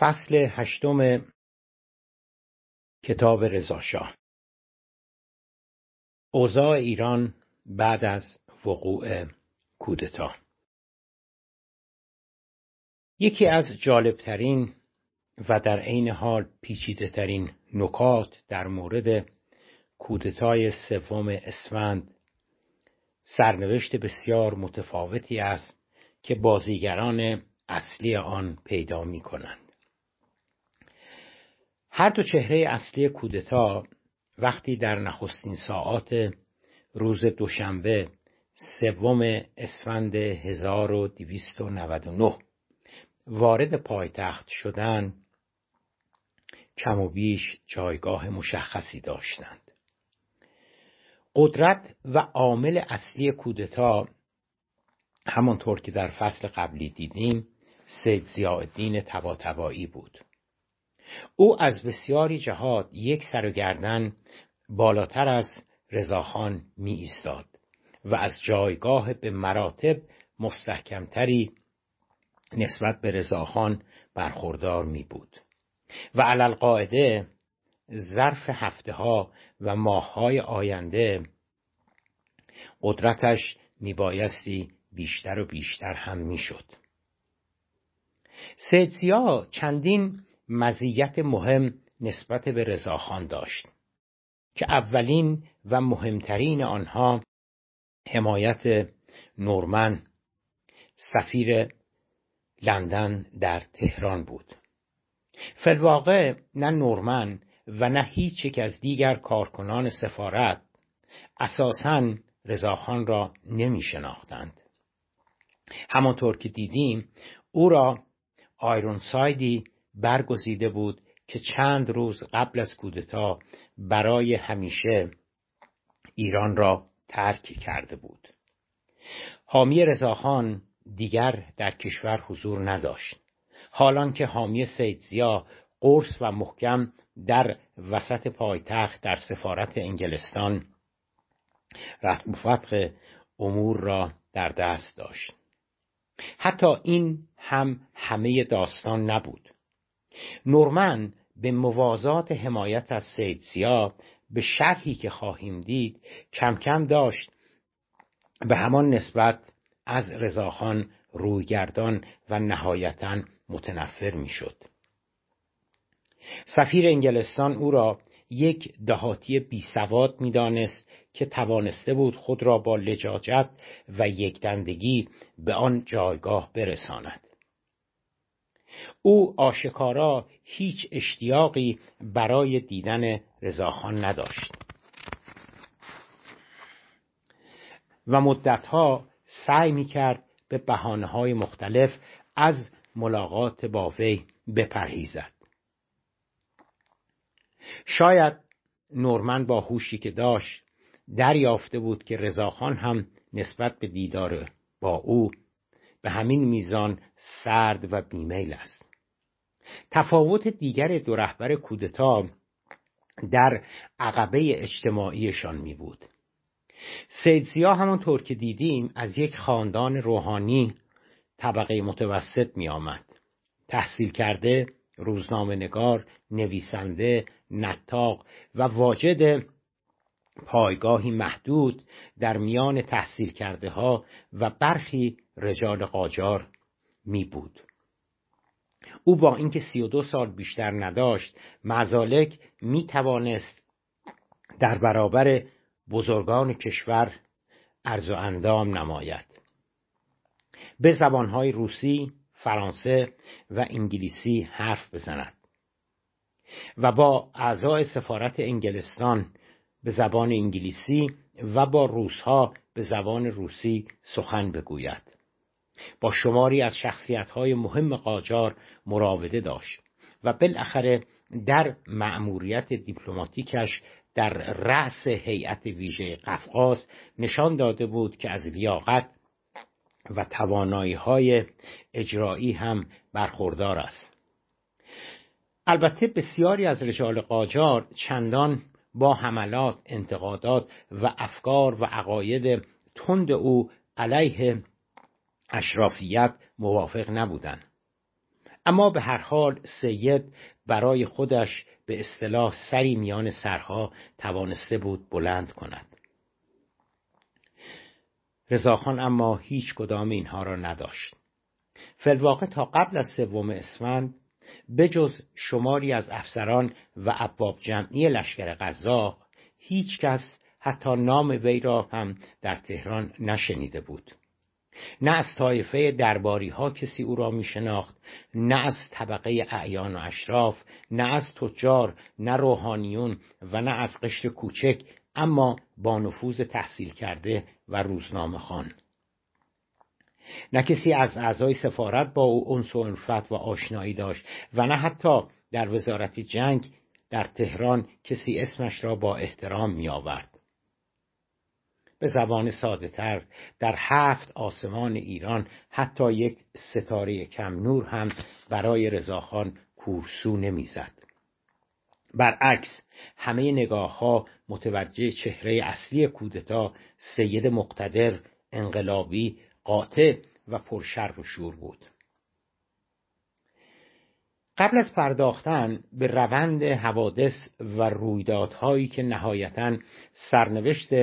فصل هشتم کتاب رضاشاه اوضاع ایران بعد از وقوع کودتا یکی از جالبترین و در عین حال پیچیده ترین نکات در مورد کودتای سوم اسفند سرنوشت بسیار متفاوتی است که بازیگران اصلی آن پیدا می کنند. هر دو چهره اصلی کودتا وقتی در نخستین ساعات روز دوشنبه سوم اسفند 1299 وارد پایتخت شدند کم و بیش جایگاه مشخصی داشتند. قدرت و عامل اصلی کودتا همانطور که در فصل قبلی دیدیم سید زیادین تباتبایی بود. او از بسیاری جهات یک سر و گردن بالاتر از رضاخان می ایستاد و از جایگاه به مراتب مستحکمتری نسبت به رضاخان برخوردار می بود و علالقاعده ظرف هفته ها و ماه های آینده قدرتش میبایستی بیشتر و بیشتر هم می‌شد. سیدزیا چندین مزیت مهم نسبت به رضاخان داشت که اولین و مهمترین آنها حمایت نورمن سفیر لندن در تهران بود. فلواقع نه نورمن و نه هیچ یک از دیگر کارکنان سفارت اساساً رضاخان را نمی شناختند. همانطور که دیدیم او را آیرونسایدی برگزیده بود که چند روز قبل از کودتا برای همیشه ایران را ترک کرده بود. حامی رضاخان دیگر در کشور حضور نداشت. حالان که حامی سیدزیا قرص و محکم در وسط پایتخت در سفارت انگلستان رتم فتق امور را در دست داشت. حتی این هم همه داستان نبود. نورمن به موازات حمایت از سیدزیا به شرحی که خواهیم دید کم کم داشت. به همان نسبت از رضاخان رویگردان و نهایتا متنفر می‌شد. سفیر انگلستان او را یک دهاتی بی سواد می‌دانست که توانسته بود خود را با لجاجت و یکدندگی به آن جایگاه برساند. او آشکارا هیچ اشتیاقی برای دیدن رضاخان نداشت. و مدتها سعی می‌کرد به بحانه مختلف از ملاقات با وی بپرهیزد. شاید نورمن با هوشی که داشت دریافته بود که رضاخان هم نسبت به دیدار با او به همین میزان سرد و بیمیل است. تفاوت دیگر دو رهبر کودتا در عقبه اجتماعیشان می بود. سیدزیا همانطور که دیدیم از یک خاندان روحانی طبقه متوسط می آمد. تحصیل کرده روزنامه نگار نویسنده نتاق و واجد پایگاهی محدود در میان تحصیل کرده ها و برخی رجال قاجار می بود او با اینکه سی و دو سال بیشتر نداشت مزالک می توانست در برابر بزرگان کشور ارز و اندام نماید. به زبانهای روسی، فرانسه و انگلیسی حرف بزند و با اعضای سفارت انگلستان به زبان انگلیسی و با روسها به زبان روسی سخن بگوید. با شماری از شخصیتهای مهم قاجار مراوده داشت و بالاخره در مأموریت دیپلماتیکش در رأس هیئت ویژه قفقاز نشان داده بود که از لیاقت و توانایی های اجرایی هم برخوردار است. البته بسیاری از رجال قاجار چندان با حملات انتقادات و افکار و عقاید تند او علیه اشرافیت موافق نبودند. اما به هر حال سید برای خودش به اصطلاح سری میان سرها توانسته بود بلند کند. رضاخان اما هیچ کدام اینها را نداشت. فلواقع تا قبل از سوم اسفند بجز شماری از افسران و ابواب جمعی لشکر قزاق هیچ کس حتی نام وی را هم در تهران نشنیده بود. نه از طایفه درباری ها کسی او را می شناخت نه از طبقه اعیان و اشراف نه از تجار نه روحانیون و نه از قشر کوچک اما با نفوذ تحصیل کرده و روزنامه خان نه کسی از اعضای سفارت با او انس و الفت و آشنایی داشت و نه حتی در وزارت جنگ در تهران کسی اسمش را با احترام می آورد. به زبان ساده تر در هفت آسمان ایران حتی یک ستاره کم نور هم برای رضاخان کورسو نمی‌زد. برعکس همه نگاه ها متوجه چهره اصلی کودتا سید مقتدر انقلابی قاطع و پرشر و شور بود قبل از پرداختن به روند حوادث و رویدادهایی که نهایتا سرنوشت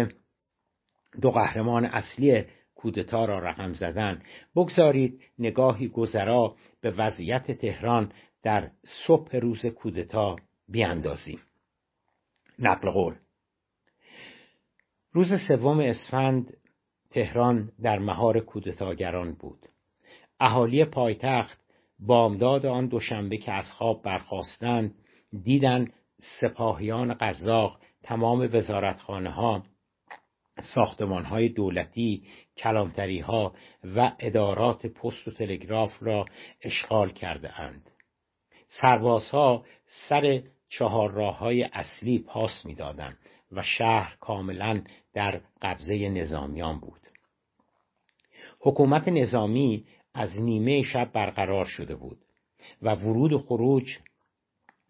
دو قهرمان اصلی کودتا را رقم زدن. بگذارید نگاهی گذرا به وضعیت تهران در صبح روز کودتا بیاندازیم. نقل قول. روز سوم اسفند تهران در مهار کودتاگران بود. اهالی پایتخت بامداد آن دوشنبه که از خواب برخواستند دیدن سپاهیان قزاق تمام وزارتخانه ها ساختمان های دولتی کلانتری ها و ادارات پست و تلگراف را اشغال کرده اند سربازها سر چهار راه های اصلی پاس می‌دادند و شهر کاملا در قبضه نظامیان بود. حکومت نظامی از نیمه شب برقرار شده بود و ورود و خروج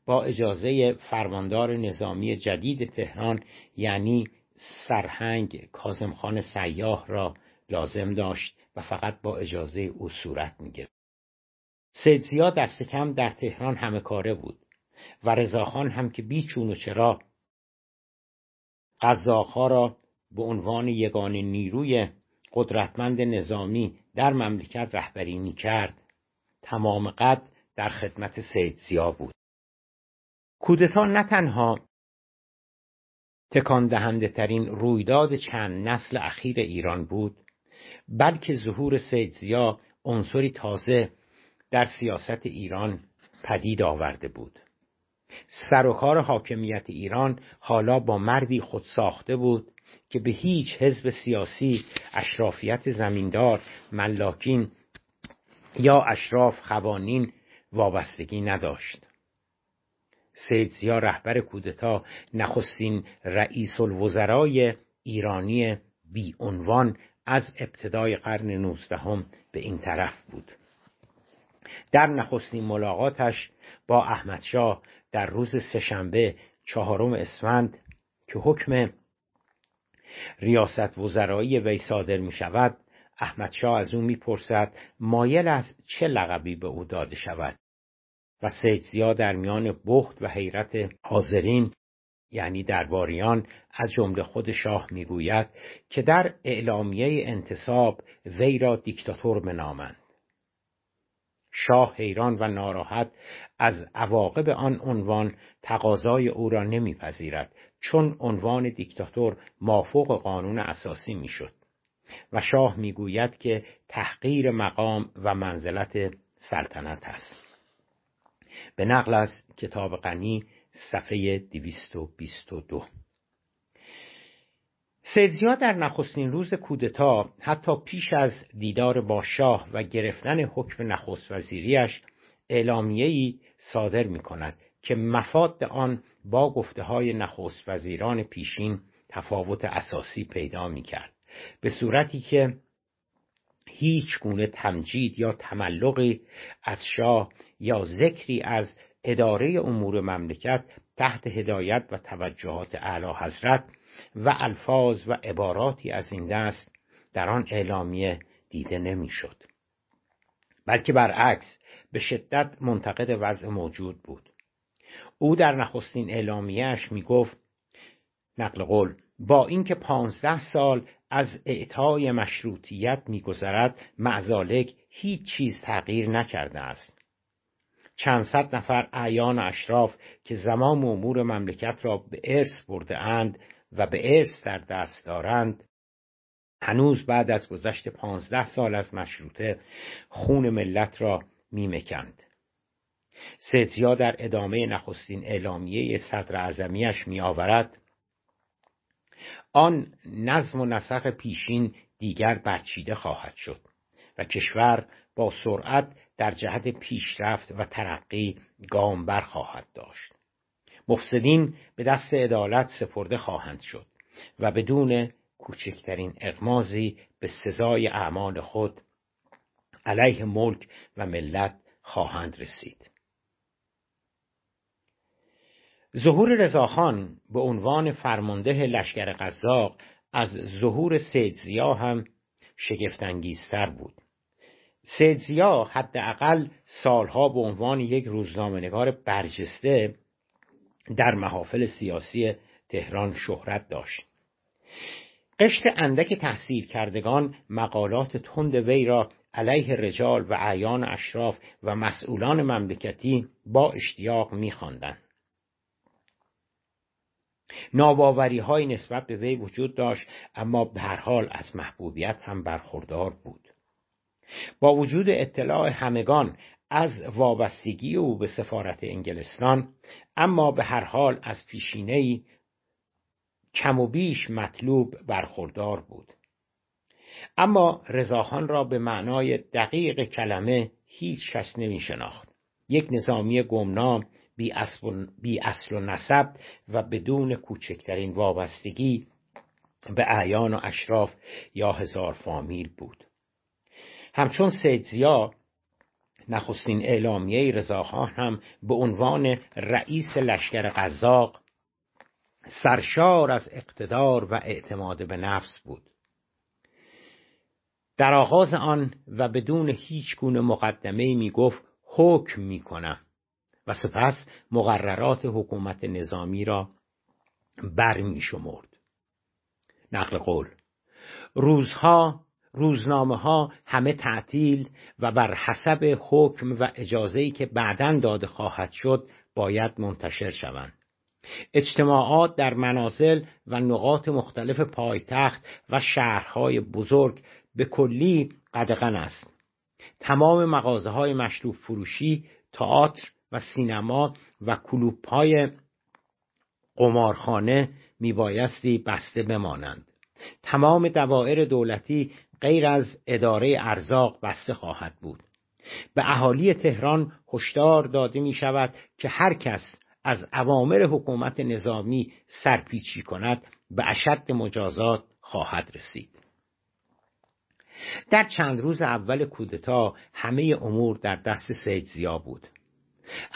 با اجازه فرماندار نظامی جدید تهران یعنی سرهنگ کازمخان سیاه را لازم داشت و فقط با اجازه او صورت می‌گرفت. سید زیاد دست کم در تهران همه کاره بود و رضاخان هم که بیچون و چرا قزاقها را به عنوان یگان نیروی قدرتمند نظامی در مملکت رهبری می کرد تمام قد در خدمت سید زیا بود. کودتا نه تنها تکان دهنده ترین رویداد چند نسل اخیر ایران بود بلکه ظهور سید زیا عنصری تازه در سیاست ایران پدید آورده بود. سر کار حاکمیت ایران حالا با مردی خود ساخته بود که به هیچ حزب سیاسی اشرافیت زمیندار ملاکین یا اشراف خوانین وابستگی نداشت. سید زیا رهبر کودتا نخستین رئیس الوزرای ایرانی بی عنوان از ابتدای قرن نوزدهم به این طرف بود. در نخستین ملاقاتش با احمدشاه در روز سهشنبه چهارم اسفند که حکم ریاست وزرایی وی صادر می شود احمد شاه از او می‌پرسد مایل است چه لقبی به او داده شود؟ و سید زیا در میان بخت و حیرت حاضرین یعنی درباریان از جمله خود شاه می‌گوید که در اعلامیه انتصاب وی را دیکتاتور بنامند. شاه حیران و ناراحت از عواقب آن عنوان تقاضای او را نمیپذیرد چون عنوان دیکتاتور مافوق قانون اساسی می‌شد. و شاه می‌گوید که تحقیر مقام و منزلت سلطنت است. به نقل از کتاب غنی صفحه 222 سیدزیا در نخستین روز کودتا حتی پیش از دیدار با شاه و گرفتن حکم نخست وزیریش اعلامیه‌ای صادر می کند که مفاد آن با گفته های نخست وزیران پیشین تفاوت اساسی پیدا می کرد به صورتی که هیچ گونه تمجید یا تملقی از شاه یا ذکری از اداره امور مملکت تحت هدایت و توجهات اعلی حضرت و الفاظ و عباراتی از این دست در آن اعلامیه دیده نمی‌شد. بلکه برعکس به شدت منتقد وضع موجود بود او در نخستین اعلامیهش می گفت نقل قول با اینکه پانزده سال از اعطای مشروطیت میگذرد معزالک هیچ چیز تغییر نکرده است. چند صد نفر اعیان اشراف که زمان امور مملکت را به ارث برده اند و به ارث در دست دارند هنوز بعد از گذشت پانزده سال از مشروطه خون ملت را میمکند. سیدزیا در ادامه نخستین اعلامیه صدر اعظمیش میآورد. آن نظم و نسق پیشین دیگر برچیده خواهد شد و کشور با سرعت در جهت پیشرفت و ترقی گام بر خواهد داشت. مفسدین به دست عدالت سپرده خواهند شد و بدون کوچکترین اغمازی به سزای اعمال خود علیه ملک و ملت خواهند رسید. ظهور رضاخان به عنوان فرمانده لشکر قزاق از ظهور سیدزیا هم شگفتانگیزتر بود. سیدزیا حداقل سالها به عنوان یک روزنامهنگار برجسته در محافل سیاسی تهران شهرت داشت. قشر اندک تحصیل کردگان مقالات تند وی را علیه رجال و اعیان اشراف و مسئولان مملکتی با اشتیاق میخواندند. ناباوری های نسبت به وی وجود داشت اما به هر حال از محبوبیت هم برخوردار بود. با وجود اطلاع همگان از وابستگی او به سفارت انگلستان اما به هر حال از پیشینه کم و بیش مطلوب برخوردار بود. اما رضاخان را به معنای دقیق کلمه هیچ کس نمی شناخت یک نظامی گمنام بی اصل و نسب و بدون کوچکترین وابستگی به اعیان و اشراف یا هزار فامیل بود. همچون سیدزیا نخستین اعلامیه رضاخان هم به عنوان رئیس لشکر قزاق سرشار از اقتدار و اعتماد به نفس بود. در آغاز آن و بدون هیچ گونه مقدمه می گفت حکم می کنم و سپس مقررات حکومت نظامی را برمی شمرد. نقل قول روزها روزنامه ها همه تعطیل و بر حسب حکم و اجازه‌ای که بعدا داده خواهد شد باید منتشر شوند اجتماعات در منازل و نقاط مختلف پایتخت و شهرهای بزرگ به کلی قدغن است تمام مغازه های مشروب فروشی تئاتر و سینما و کلوب های قمارخانه میبایستی بسته بمانند. تمام دوائر دولتی غیر از اداره ارزاق بسته خواهد بود. به اهالی تهران هشدار داده می شود که هر کس از اوامر حکومت نظامی سرپیچی کند به اشد مجازات خواهد رسید. در چند روز اول کودتا همه امور در دست سید زیا بود.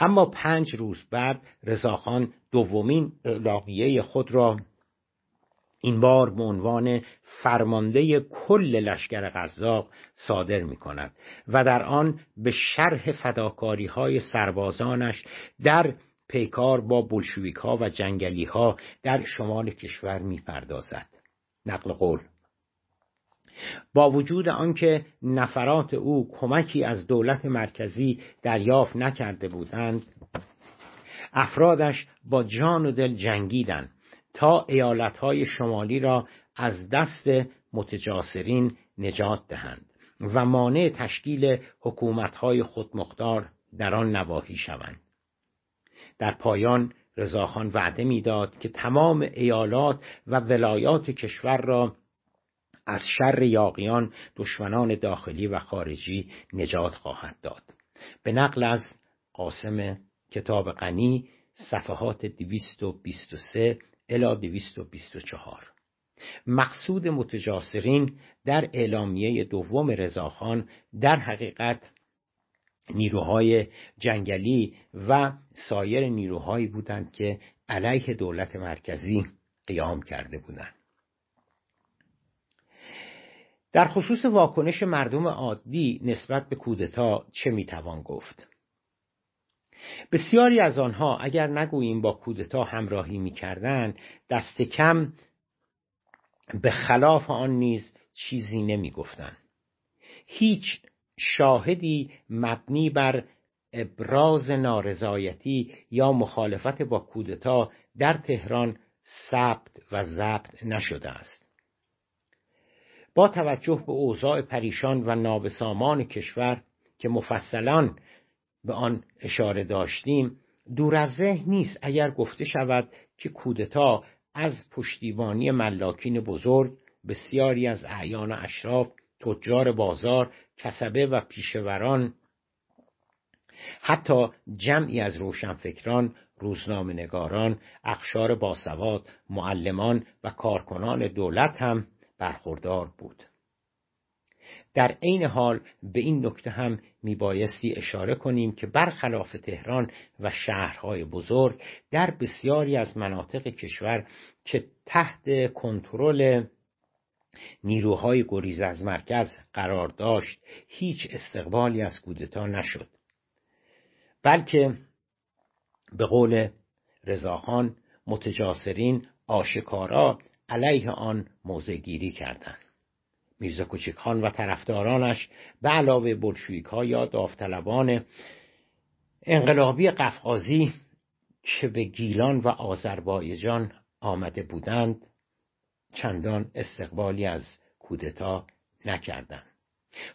اما پنج روز بعد رضاخان دومین اعلامیه خود را این بار به عنوان فرمانده کل لشکر قزاق صادر می کند و در آن به شرح فداکاری های سربازانش در پیکار با بلشویک ها و جنگلی ها در شمال کشور می پردازد. نقل قول با وجود آنکه نفرات او کمکی از دولت مرکزی دریافت نکرده بودند افرادش با جان و دل جنگیدند تا ایالتهای شمالی را از دست متجاسرین نجات دهند و مانع تشکیل حکومتهای خودمختار در آن نواحی شوند. در پایان رضاخان وعده می‌داد که تمام ایالات و ولایات کشور را از شر یاقیان دشمنان داخلی و خارجی نجات خواهد داد. به نقل از قاسم کتاب غنی صفحات 223 الی 224 مقصود متجاسرین در اعلامیه دوم رضاخان در حقیقت نیروهای جنگلی و سایر نیروهایی بودند که علیه دولت مرکزی قیام کرده بودند. در خصوص واکنش مردم عادی نسبت به کودتا چه می‌توان گفت؟ بسیاری از آنها اگر نگوییم با کودتا همراهی می‌کردند دست کم به خلاف آن نیز چیزی نمی‌گفتند. هیچ شاهدی مبنی بر ابراز نارضایتی یا مخالفت با کودتا در تهران ثبت و ضبط نشده است. با توجه به اوضاع پریشان و نابسامان کشور که مفصلا به آن اشاره داشتیم دور از ذهن نیست اگر گفته شود که کودتا از پشتیبانی ملاکین بزرگ بسیاری از اعیان و اشراف تجار بازار کسبه و پیشوران حتی جمعی از روشنفکران روزنامهنگاران اخشار باسواد معلمان و کارکنان دولت هم برخوردار بود. در عین حال به این نکته هم میبایستی اشاره کنیم که برخلاف تهران و شهرهای بزرگ در بسیاری از مناطق کشور که تحت کنترل نیروهای گریز از مرکز قرار داشت هیچ استقبالی از کودتا نشد. بلکه به قول رضاخان متجاسرین آشکارا علیه آن موضع کردند. میرزا خان و طرفدارانش به علاوه بلشویک ها یا داوطلبان انقلابی قفقازی که به گیلان و آذربایجان آمده بودند چندان استقبالی از کودتا نکردند.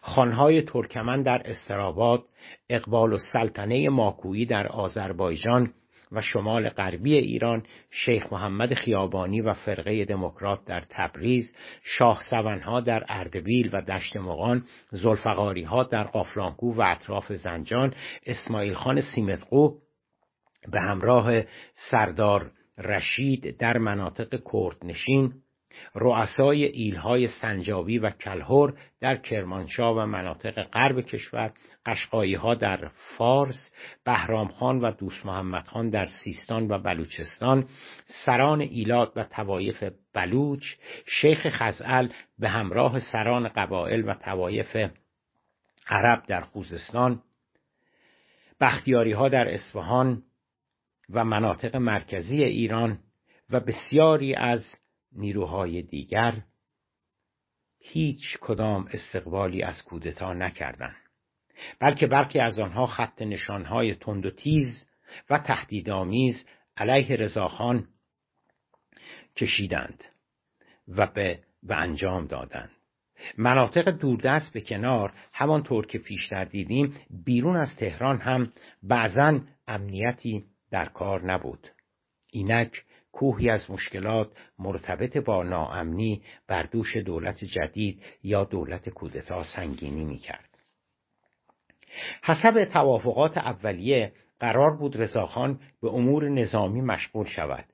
خانهای ترکمن در استراباد اقبال و سلطنه ماکویی در آذربایجان و شمال غربی ایران شیخ محمد خیابانی و فرقه دموکرات در تبریز شاه سونها در اردبیل و دشت مقان زلفقاری ها در قافلانکو و اطراف زنجان اسماعیل خان سیمتقو به همراه سردار رشید در مناطق کردنشین رؤسای ایلهای سنجابی و کلهر در کرمانشاه و مناطق غرب کشور قشقایی ها در فارس بهرام خان و دوست محمد خان در سیستان و بلوچستان سران ایلات و توایف بلوچ شیخ خزعل به همراه سران قبایل و توایف عرب در خوزستان بختیاری ها در اصفهان و مناطق مرکزی ایران و بسیاری از نیروهای دیگر هیچ کدام استقبالی از کودتا نکردند بلکه برخی از آنها خط نشانهای تند و تیز و تهدیدآمیز علیه رضاخان کشیدند و به و انجام دادند. مناطق دوردست به کنار همانطور که پیشتر دیدیم بیرون از تهران هم بعضا امنیتی در کار نبود. اینک کوهی از مشکلات مرتبط با ناامنی بر دوش دولت جدید یا دولت کودتا سنگینی می‌کرد. حسب توافقات اولیه قرار بود رضاخان به امور نظامی مشغول شود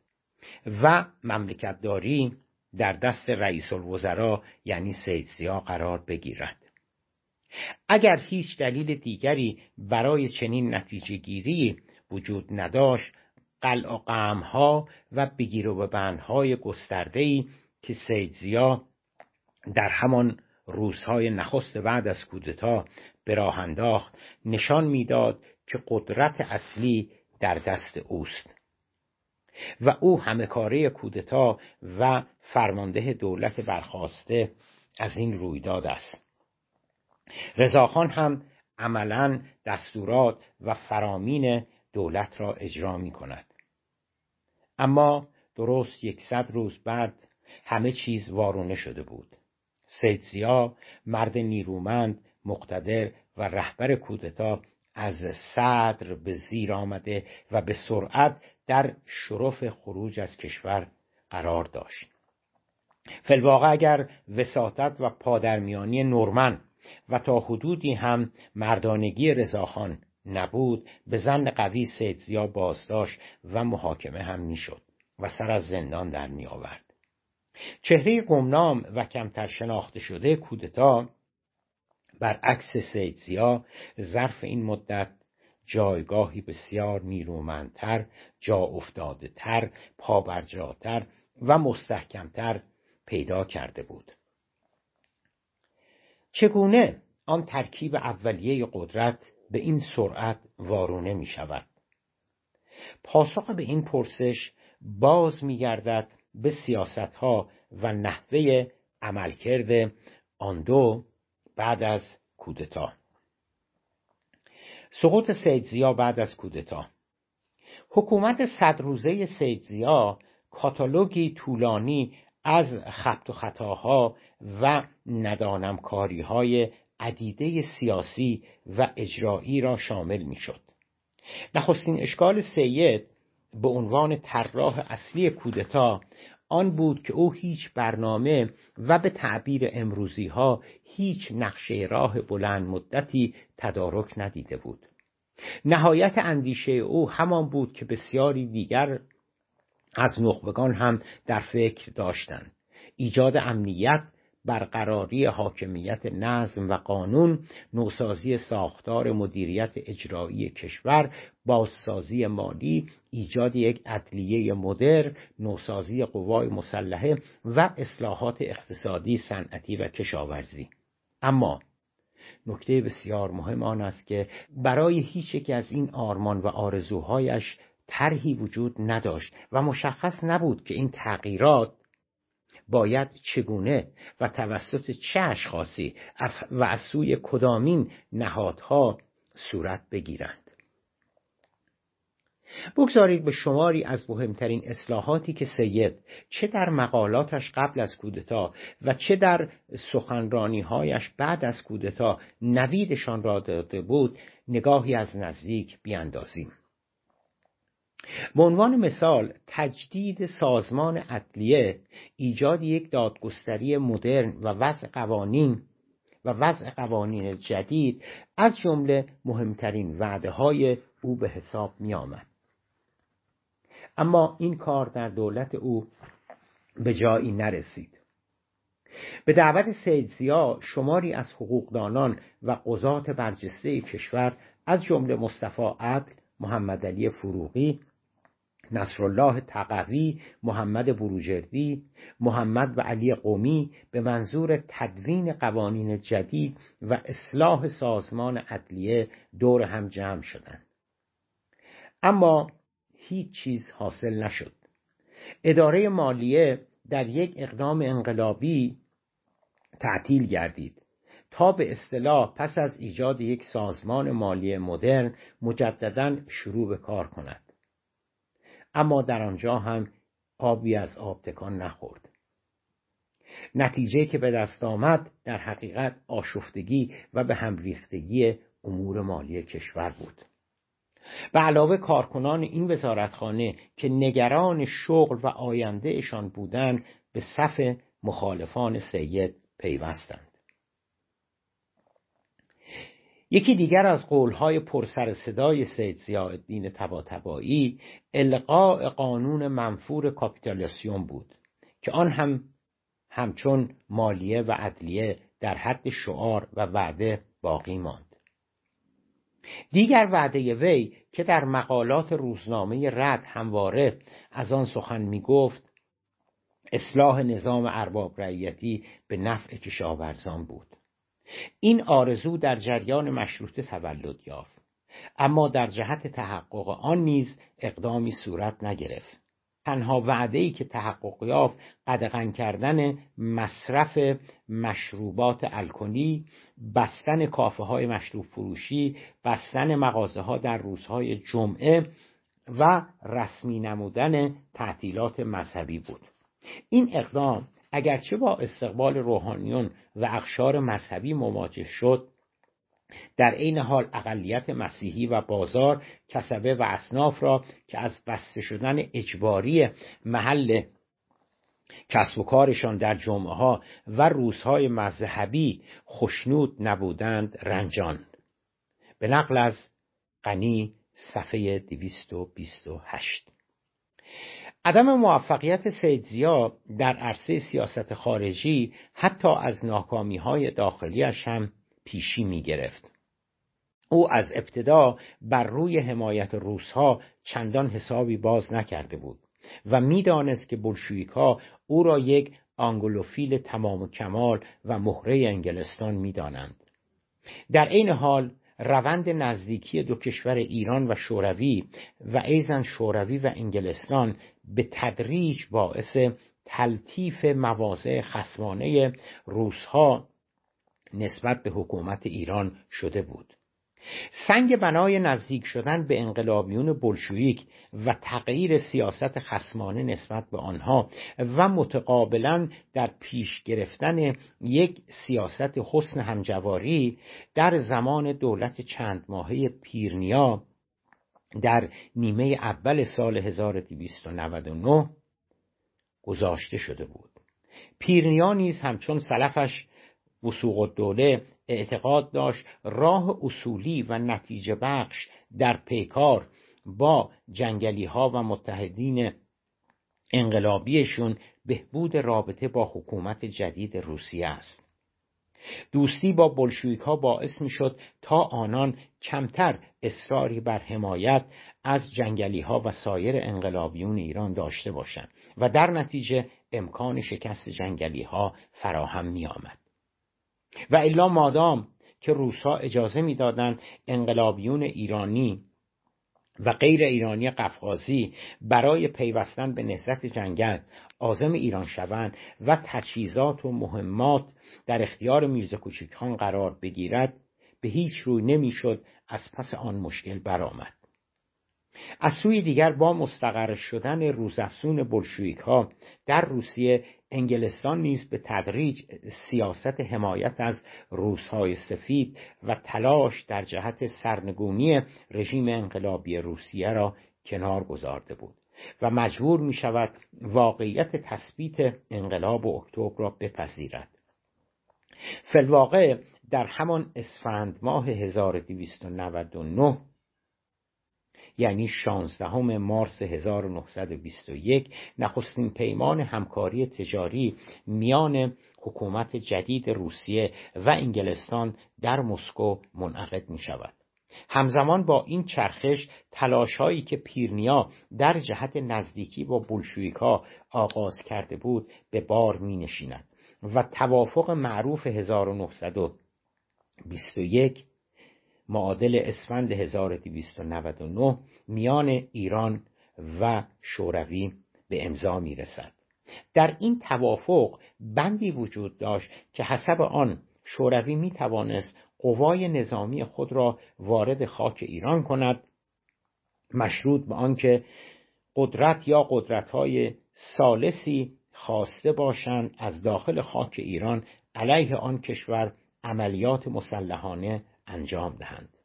و مملکتداری در دست رئیس الوزراء یعنی سید زیا قرار بگیرد. اگر هیچ دلیل دیگری برای چنین نتیجه گیری وجود نداشت قلع و قمها و بگیر و ببندهای گستردهی که سید زیا در همان روزهای نخست بعد از کودتا به راه انداخت نشان می‌داد که قدرت اصلی در دست اوست. و او همه کاره کودتا و فرمانده دولت برخواسته از این رویداد است. رضاخان هم عملا دستورات و فرامین دولت را اجرا می کند اما درست یکصد روز بعد همه چیز وارونه شده بود. سید زیا مرد نیرومند مقتدر و رهبر کودتا از صدر به زیر آمده و به سرعت در شرف خروج از کشور قرار داشت. فلواقع اگر وساطت و پادرمیانی نورمن و تا حدودی هم مردانگی رضاخان نبود به زن قوی سیدزیا بازداشت و محاکمه هم می‌شد و سر از زندان در می آورد. چهره گمنام و کمتر شناخته شده کودتا برعکس سیدزیا ظرف این مدت جایگاهی بسیار نیرومندتر جا افتاده تر پابرجاتر و مستحکمتر پیدا کرده بود چگونه آن ترکیب اولیه قدرت به این سرعت وارونه می شود پاسخ به این پرسش باز می گردد به سیاست ها و نحوه عملکرد آن دو بعد از کودتا. سقوط سید بعد از کودتا. حکومت صد روزه سید کاتالوگی طولانی از خط و خطاها و ندانمکاری های عدیده سیاسی و اجرایی را شامل می شد نخستین اشکال سید به عنوان طراح اصلی کودتا آن بود که او هیچ برنامه و به تعبیر امروزی ها هیچ نقشه راه بلند مدتی تدارک ندیده بود. نهایت اندیشه او همان بود که بسیاری دیگر از نخبگان هم در فکر داشتند. ایجاد امنیت برقراری حاکمیت نظم و قانون نوسازی ساختار مدیریت اجرایی کشور بازسازی مالی ایجاد یک عدلیه مدر نوسازی قوای مسلحه و اصلاحات اقتصادی صنعتی و کشاورزی. اما نکته بسیار مهم آن است که برای هیچ یک از این آرمان و آرزوهایش طرحی وجود نداشت و مشخص نبود که این تغییرات باید چگونه و توسط چه اشخاصی و از سوی کدامین نهادها صورت بگیرند. بگذارید به شماری از مهمترین اصلاحاتی که سید چه در مقالاتش قبل از کودتا و چه در سخنرانیهایش بعد از کودتا نویدشان را داده بود نگاهی از نزدیک بیاندازیم. به عنوان مثال تجدید سازمان عدلیه ایجاد یک دادگستری مدرن و وضع قوانین و وضع قوانین جدید از جمله مهمترین وعده های او به حساب می آمد. اما این کار در دولت او به جایی نرسید به دعوت سید زیا شماری از حقوقدانان و قضات برجسته کشور از جمله مصطفی عدل محمد علی فروغی نصرالله تقوی محمد بروجردی محمد و علی قومی به منظور تدوین قوانین جدید و اصلاح سازمان عدلیه دور هم جمع شدند. اما هیچ چیز حاصل نشد. اداره مالیه در یک اقدام انقلابی تعطیل گردید تا به اصطلاح پس از ایجاد یک سازمان مالی مدرن مجددا شروع به کار کند. اما در آنجا هم آبی از آب تکان نخورد. نتیجه که به دست آمد در حقیقت آشفتگی و به هم ریختگی امور مالی کشور بود. به علاوه کارکنان این وزارتخانه که نگران شغل و آیندهشان بودند به صف مخالفان سید پیوستند. یکی دیگر از قولهای پرسر صدای سید زیادین تباتبایی القاء قانون منفور کاپیتالاسیون بود که آن هم همچون مالیه و عدلیه در حد شعار و وعده باقی ماند. دیگر وعده وی که در مقالات روزنامه رد همواره از آن سخن می گفت اصلاح نظام ارباب رعیتی به نفع کشاورزان بود. این آرزو در جریان مشروطه تولد یافت. اما در جهت تحقق آن نیز اقدامی صورت نگرفت. تنها وعده ای که تحقق یافت قدغن کردن مصرف مشروبات الکلی بستن کافه های مشروب فروشی بستن مغازه ها در روزهای جمعه و رسمی نمودن تعطیلات مذهبی بود. این اقدام اگرچه با استقبال روحانیون و اقشار مذهبی مواجه شد در عین حال اقلیت مسیحی و بازار کسبه و اصناف را که از بسته شدن اجباری محل کسب و کارشان در جمعه ها و روزهای مذهبی خشنود نبودند رنجان به نقل از غنی صفحه 228 عدم موفقیت سید زیا در عرصه سیاست خارجی حتی از ناکامی های داخلیش هم پیشی می گرفت. او از ابتدا بر روی حمایت روسها چندان حسابی باز نکرده بود و می‌دانست که بلشویک ها او را یک آنگلوفیل تمام و کمال و مهره انگلستان می‌دانند در عین حال روند نزدیکی دو کشور ایران و شوروی و ایضاً شوروی و انگلستان به تدریج باعث تلطیف مواضع خسمانه روسها نسبت به حکومت ایران شده بود. سنگ بنای نزدیک شدن به انقلابیون بلشویک و تغییر سیاست خسمانه نسبت به آنها و متقابلا در پیش گرفتن یک سیاست حسن همجواری در زمان دولت چند ماهه پیرنیا در نیمه اول سال 1299 گذاشته شده بود. پیرنیا نیز همچون سلفش وسوق الدوله اعتقاد داشت راه اصولی و نتیجه بخش در پیکار با جنگلی ها و متحدین انقلابیشون بهبود رابطه با حکومت جدید روسیه است. دوستی با بلشویک ها باعث می شد تا آنان کمتر اصراری بر حمایت از جنگلی ها و سایر انقلابیون ایران داشته باشند و در نتیجه امکان شکست جنگلی ها فراهم می آمد. و الا مادام که روسها اجازه می‌دادند انقلابیون ایرانی و غیر ایرانی قفقازی برای پیوستن به نهضت جنگل آزم ایران شوند و تجهیزات و مهمات در اختیار میرزا کوچکخان قرار بگیرد به هیچ روی نمی‌شد از پس آن مشکل برآمد. از سوی دیگر با مستقر شدن روزافزون بلشویک ها در روسیه انگلستان نیز به تدریج سیاست حمایت از روسهای سفید و تلاش در جهت سرنگونی رژیم انقلابی روسیه را کنار گذارده بود و مجبور می شود واقعیت تثبیت انقلاب اکتبر را بپذیرد. فلواقع در همان اسفند ماه 1299 یعنی 16 مارس 1921 نخستین پیمان همکاری تجاری میان حکومت جدید روسیه و انگلستان در مسکو منعقد می شود. همزمان با این چرخش تلاش هایی که پیرنیا در جهت نزدیکی با بلشویک ها آغاز کرده بود به بار می نشیند و توافق معروف 1921 معادل اسفند 1299 میان ایران و شوروی به امضا می رسد. در این توافق بندی وجود داشت که حسب آن شوروی می توانست قوای نظامی خود را وارد خاک ایران کند مشروط به آنکه قدرت یا قدرت‌های سالسی خواسته باشند از داخل خاک ایران علیه آن کشور عملیات مسلحانه انجام دهند.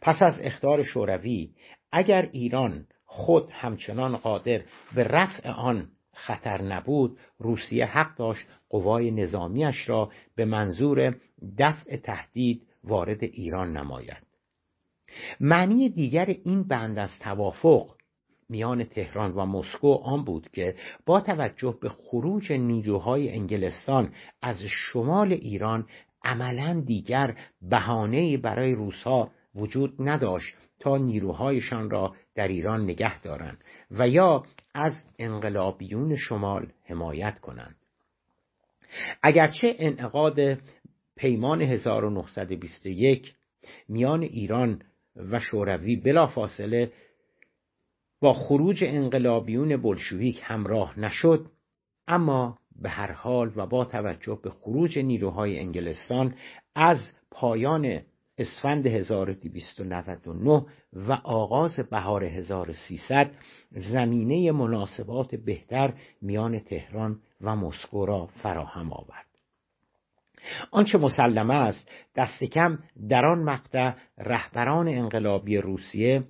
پس از اختار شوروی اگر ایران خود همچنان قادر به رفع آن خطر نبود روسیه حق داشت قوای نظامیش را به منظور دفع تهدید وارد ایران نماید. معنی دیگر این بند از توافق میان تهران و مسکو آن بود که با توجه به خروج نیروهای انگلستان از شمال ایران عملا دیگر بهانه‌ای برای روسها وجود نداشت تا نیروهایشان را در ایران نگه دارند و یا از انقلابیون شمال حمایت کنند. اگرچه انعقاد پیمان 1921 میان ایران و شوروی بلافاصله با خروج انقلابیون بلشویک همراه نشد اما به هر حال و با توجه به خروج نیروهای انگلستان از پایان اسفند 1299 و آغاز بهار 1300 زمینه مناسبات بهتر میان تهران و مسکو را فراهم آورد. آنچه مسلمه است دست کم در آن مقطع رهبران انقلابی روسیه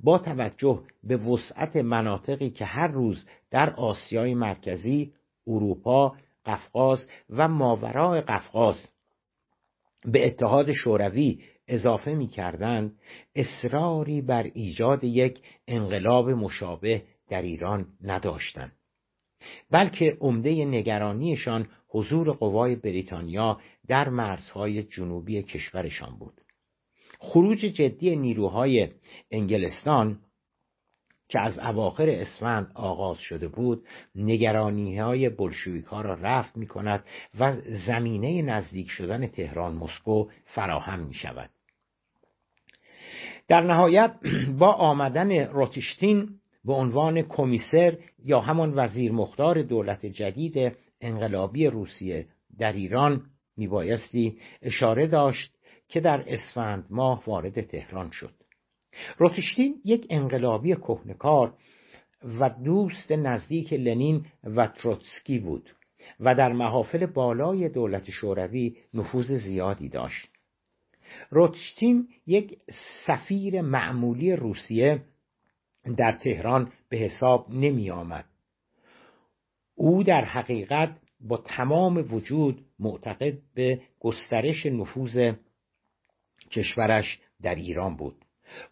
با توجه به وسعت مناطقی که هر روز در آسیای مرکزی اروپا قفقاز و ماورای قفقاز به اتحاد شوروی اضافه می کردن اصراری بر ایجاد یک انقلاب مشابه در ایران نداشتند. بلکه عمده نگرانیشان حضور قوای بریتانیا در مرزهای جنوبی کشورشان بود. خروج جدی نیروهای انگلستان که از اواخر اسفند آغاز شده بود نگرانی های بلشویک ها را رفت می کند و زمینه نزدیک شدن تهران مسکو فراهم می شود در نهایت با آمدن روتشتین به عنوان کمیسر یا همان وزیر مختار دولت جدید انقلابی روسیه در ایران میبایستی اشاره داشت که در اسفند ماه وارد تهران شد. روتشتین یک انقلابی کهنکار و دوست نزدیک لنین و تروتسکی بود و در محافل بالای دولت شوروی نفوذ زیادی داشت. روتشتین یک سفیر معمولی روسیه در تهران به حساب نمی آمد. او در حقیقت با تمام وجود معتقد به گسترش نفوذ کشورش در ایران بود.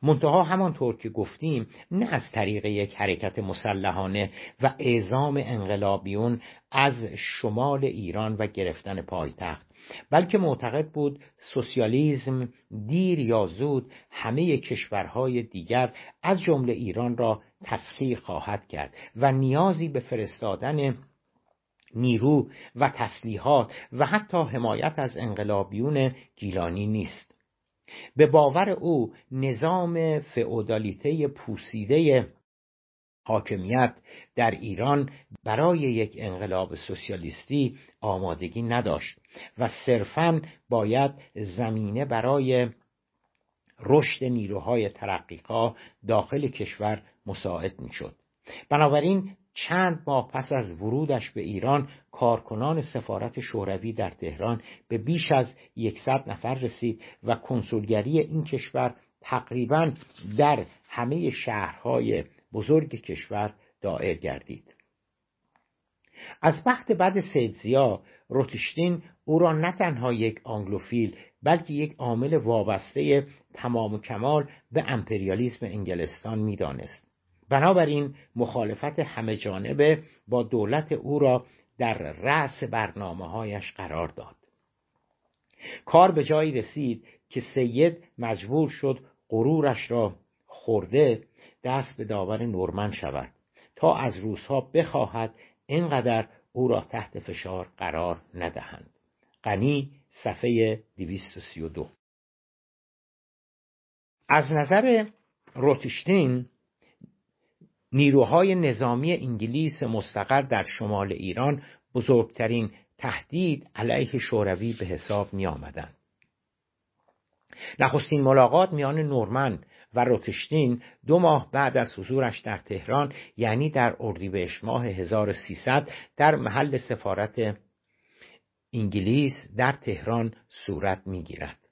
منتها همانطور که گفتیم نه از طریق یک حرکت مسلحانه و اعزام انقلابیون از شمال ایران و گرفتن پایتخت بلکه معتقد بود سوسیالیسم دیر یا زود همه کشورهای دیگر از جمله ایران را تسخیر خواهد کرد و نیازی به فرستادن نیرو و تسلیحات و حتی حمایت از انقلابیون گیلانی نیست. به باور او نظام فئودالیته پوسیده حاکمیت در ایران برای یک انقلاب سوسیالیستی آمادگی نداشت و صرفا باید زمینه برای رشد نیروهای ترقیقا داخل کشور مساعد می‌شد. بنابراین چند ماه پس از ورودش به ایران کارکنان سفارت شوروی در تهران به بیش از یکصد نفر رسید و کنسولگری این کشور تقریبا در همه شهرهای بزرگ کشور دائر گردید. از بخت بعد سیدزیا روتشتین او را نه تنها یک آنگلوفیل بلکه یک عامل وابسته تمام و کمال به امپریالیسم انگلستان می‌دانست. بنابراین مخالفت همه جانبه با دولت او را در رأس برنامه هایش قرار داد. کار به جایی رسید که سید مجبور شد غرورش را خورده دست به داور نورمن شود تا از روزها بخواهد اینقدر او را تحت فشار قرار ندهند. غنی صفحه 232 از نظر روتشتین نیروهای نظامی انگلیس مستقر در شمال ایران بزرگترین تهدید علیه شوروی به حساب می آمدن. نخستین ملاقات میان نورمن و روتشتین دو ماه بعد از حضورش در تهران یعنی در اردیبهشت ماه 1300 در محل سفارت انگلیس در تهران صورت می‌گیرد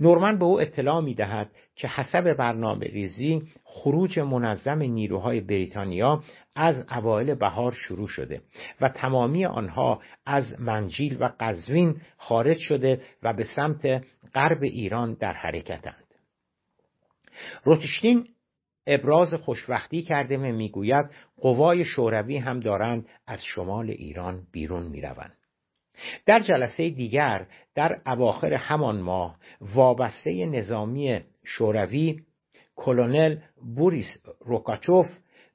نورمن به او اطلاع می دهد که حسب برنامه ریزی خروج منظم نیروهای بریتانیا از اوایل بهار شروع شده و تمامی آنها از منجیل و قزوین خارج شده و به سمت غرب ایران در حرکتند. روتشتین ابراز خوشبختی کرده و می‌گوید قوای شوروی هم دارند از شمال ایران بیرون می‌روند. در جلسه دیگر در اواخر همان ماه وابسته نظامی شوروی کلونل بوریس روکاچوف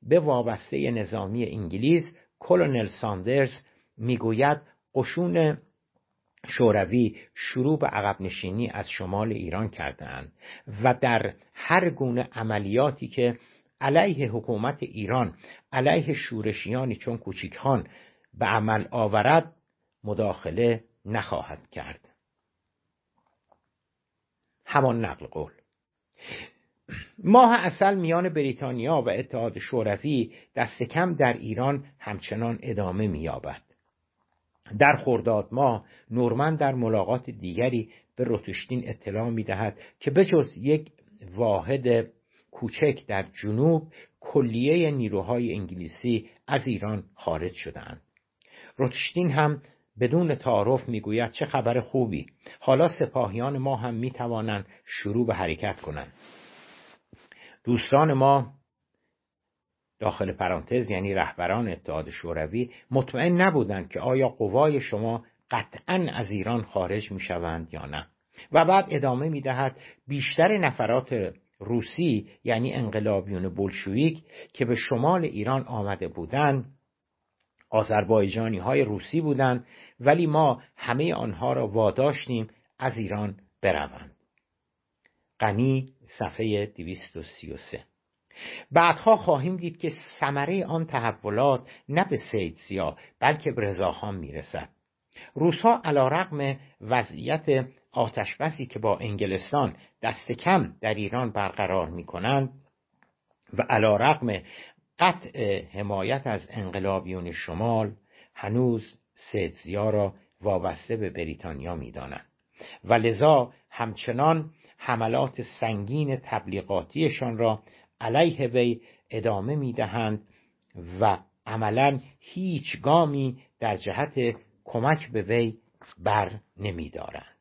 به وابسته نظامی انگلیس کلونل ساندرز می‌گوید قشون شوروی شروع به عقب نشینی از شمال ایران کردهاند و در هر گونه عملیاتی که علیه حکومت ایران علیه شورشیانی چون کوچیکان به عمل آورد مداخله نخواهد کرد. همان نقل قول. ماه اصل میان بریتانیا و اتحاد شوروی دست کم در ایران همچنان ادامه مییابد. در خرداد ماه نورمن در ملاقات دیگری به روتشتین اطلاع می‌دهد که بجز یک واحد کوچک در جنوب کلیه نیروهای انگلیسی از ایران خارج شدهاند. روتشتین هم بدون تعارف می‌گوید چه خبر خوبی. حالا سپاهیان ما هم می‌توانند شروع به حرکت کنند. دوستان ما داخل پرانتز یعنی رهبران اتحاد شوروی مطمئن نبودند که آیا قوای شما قطعا از ایران خارج می شوند یا نه. و بعد ادامه می دهد بیشتر نفرات روسی یعنی انقلابیون بلشویک که به شمال ایران آمده بودند آذربایجانی های روسی بودند ولی ما همه آنها را واداشتیم از ایران بروند. غنی صفحه 233 بعدها خواهیم دید که ثمره آن تحولات نه به سید سیا بلکه به رضاخان می‌رسد. روسها علا رقم وضعیت آتشبسی که با انگلستان دست کم در ایران برقرار می کنند و علا رقم قطع حمایت از انقلابیون شمال هنوز سیدزیا را وابسته به بریتانیا می‌دانند. و لذا همچنان حملات سنگین تبلیغاتیشان را علیه وی ادامه می‌دهند و عملا هیچ گامی در جهت کمک به وی بر نمیدارند.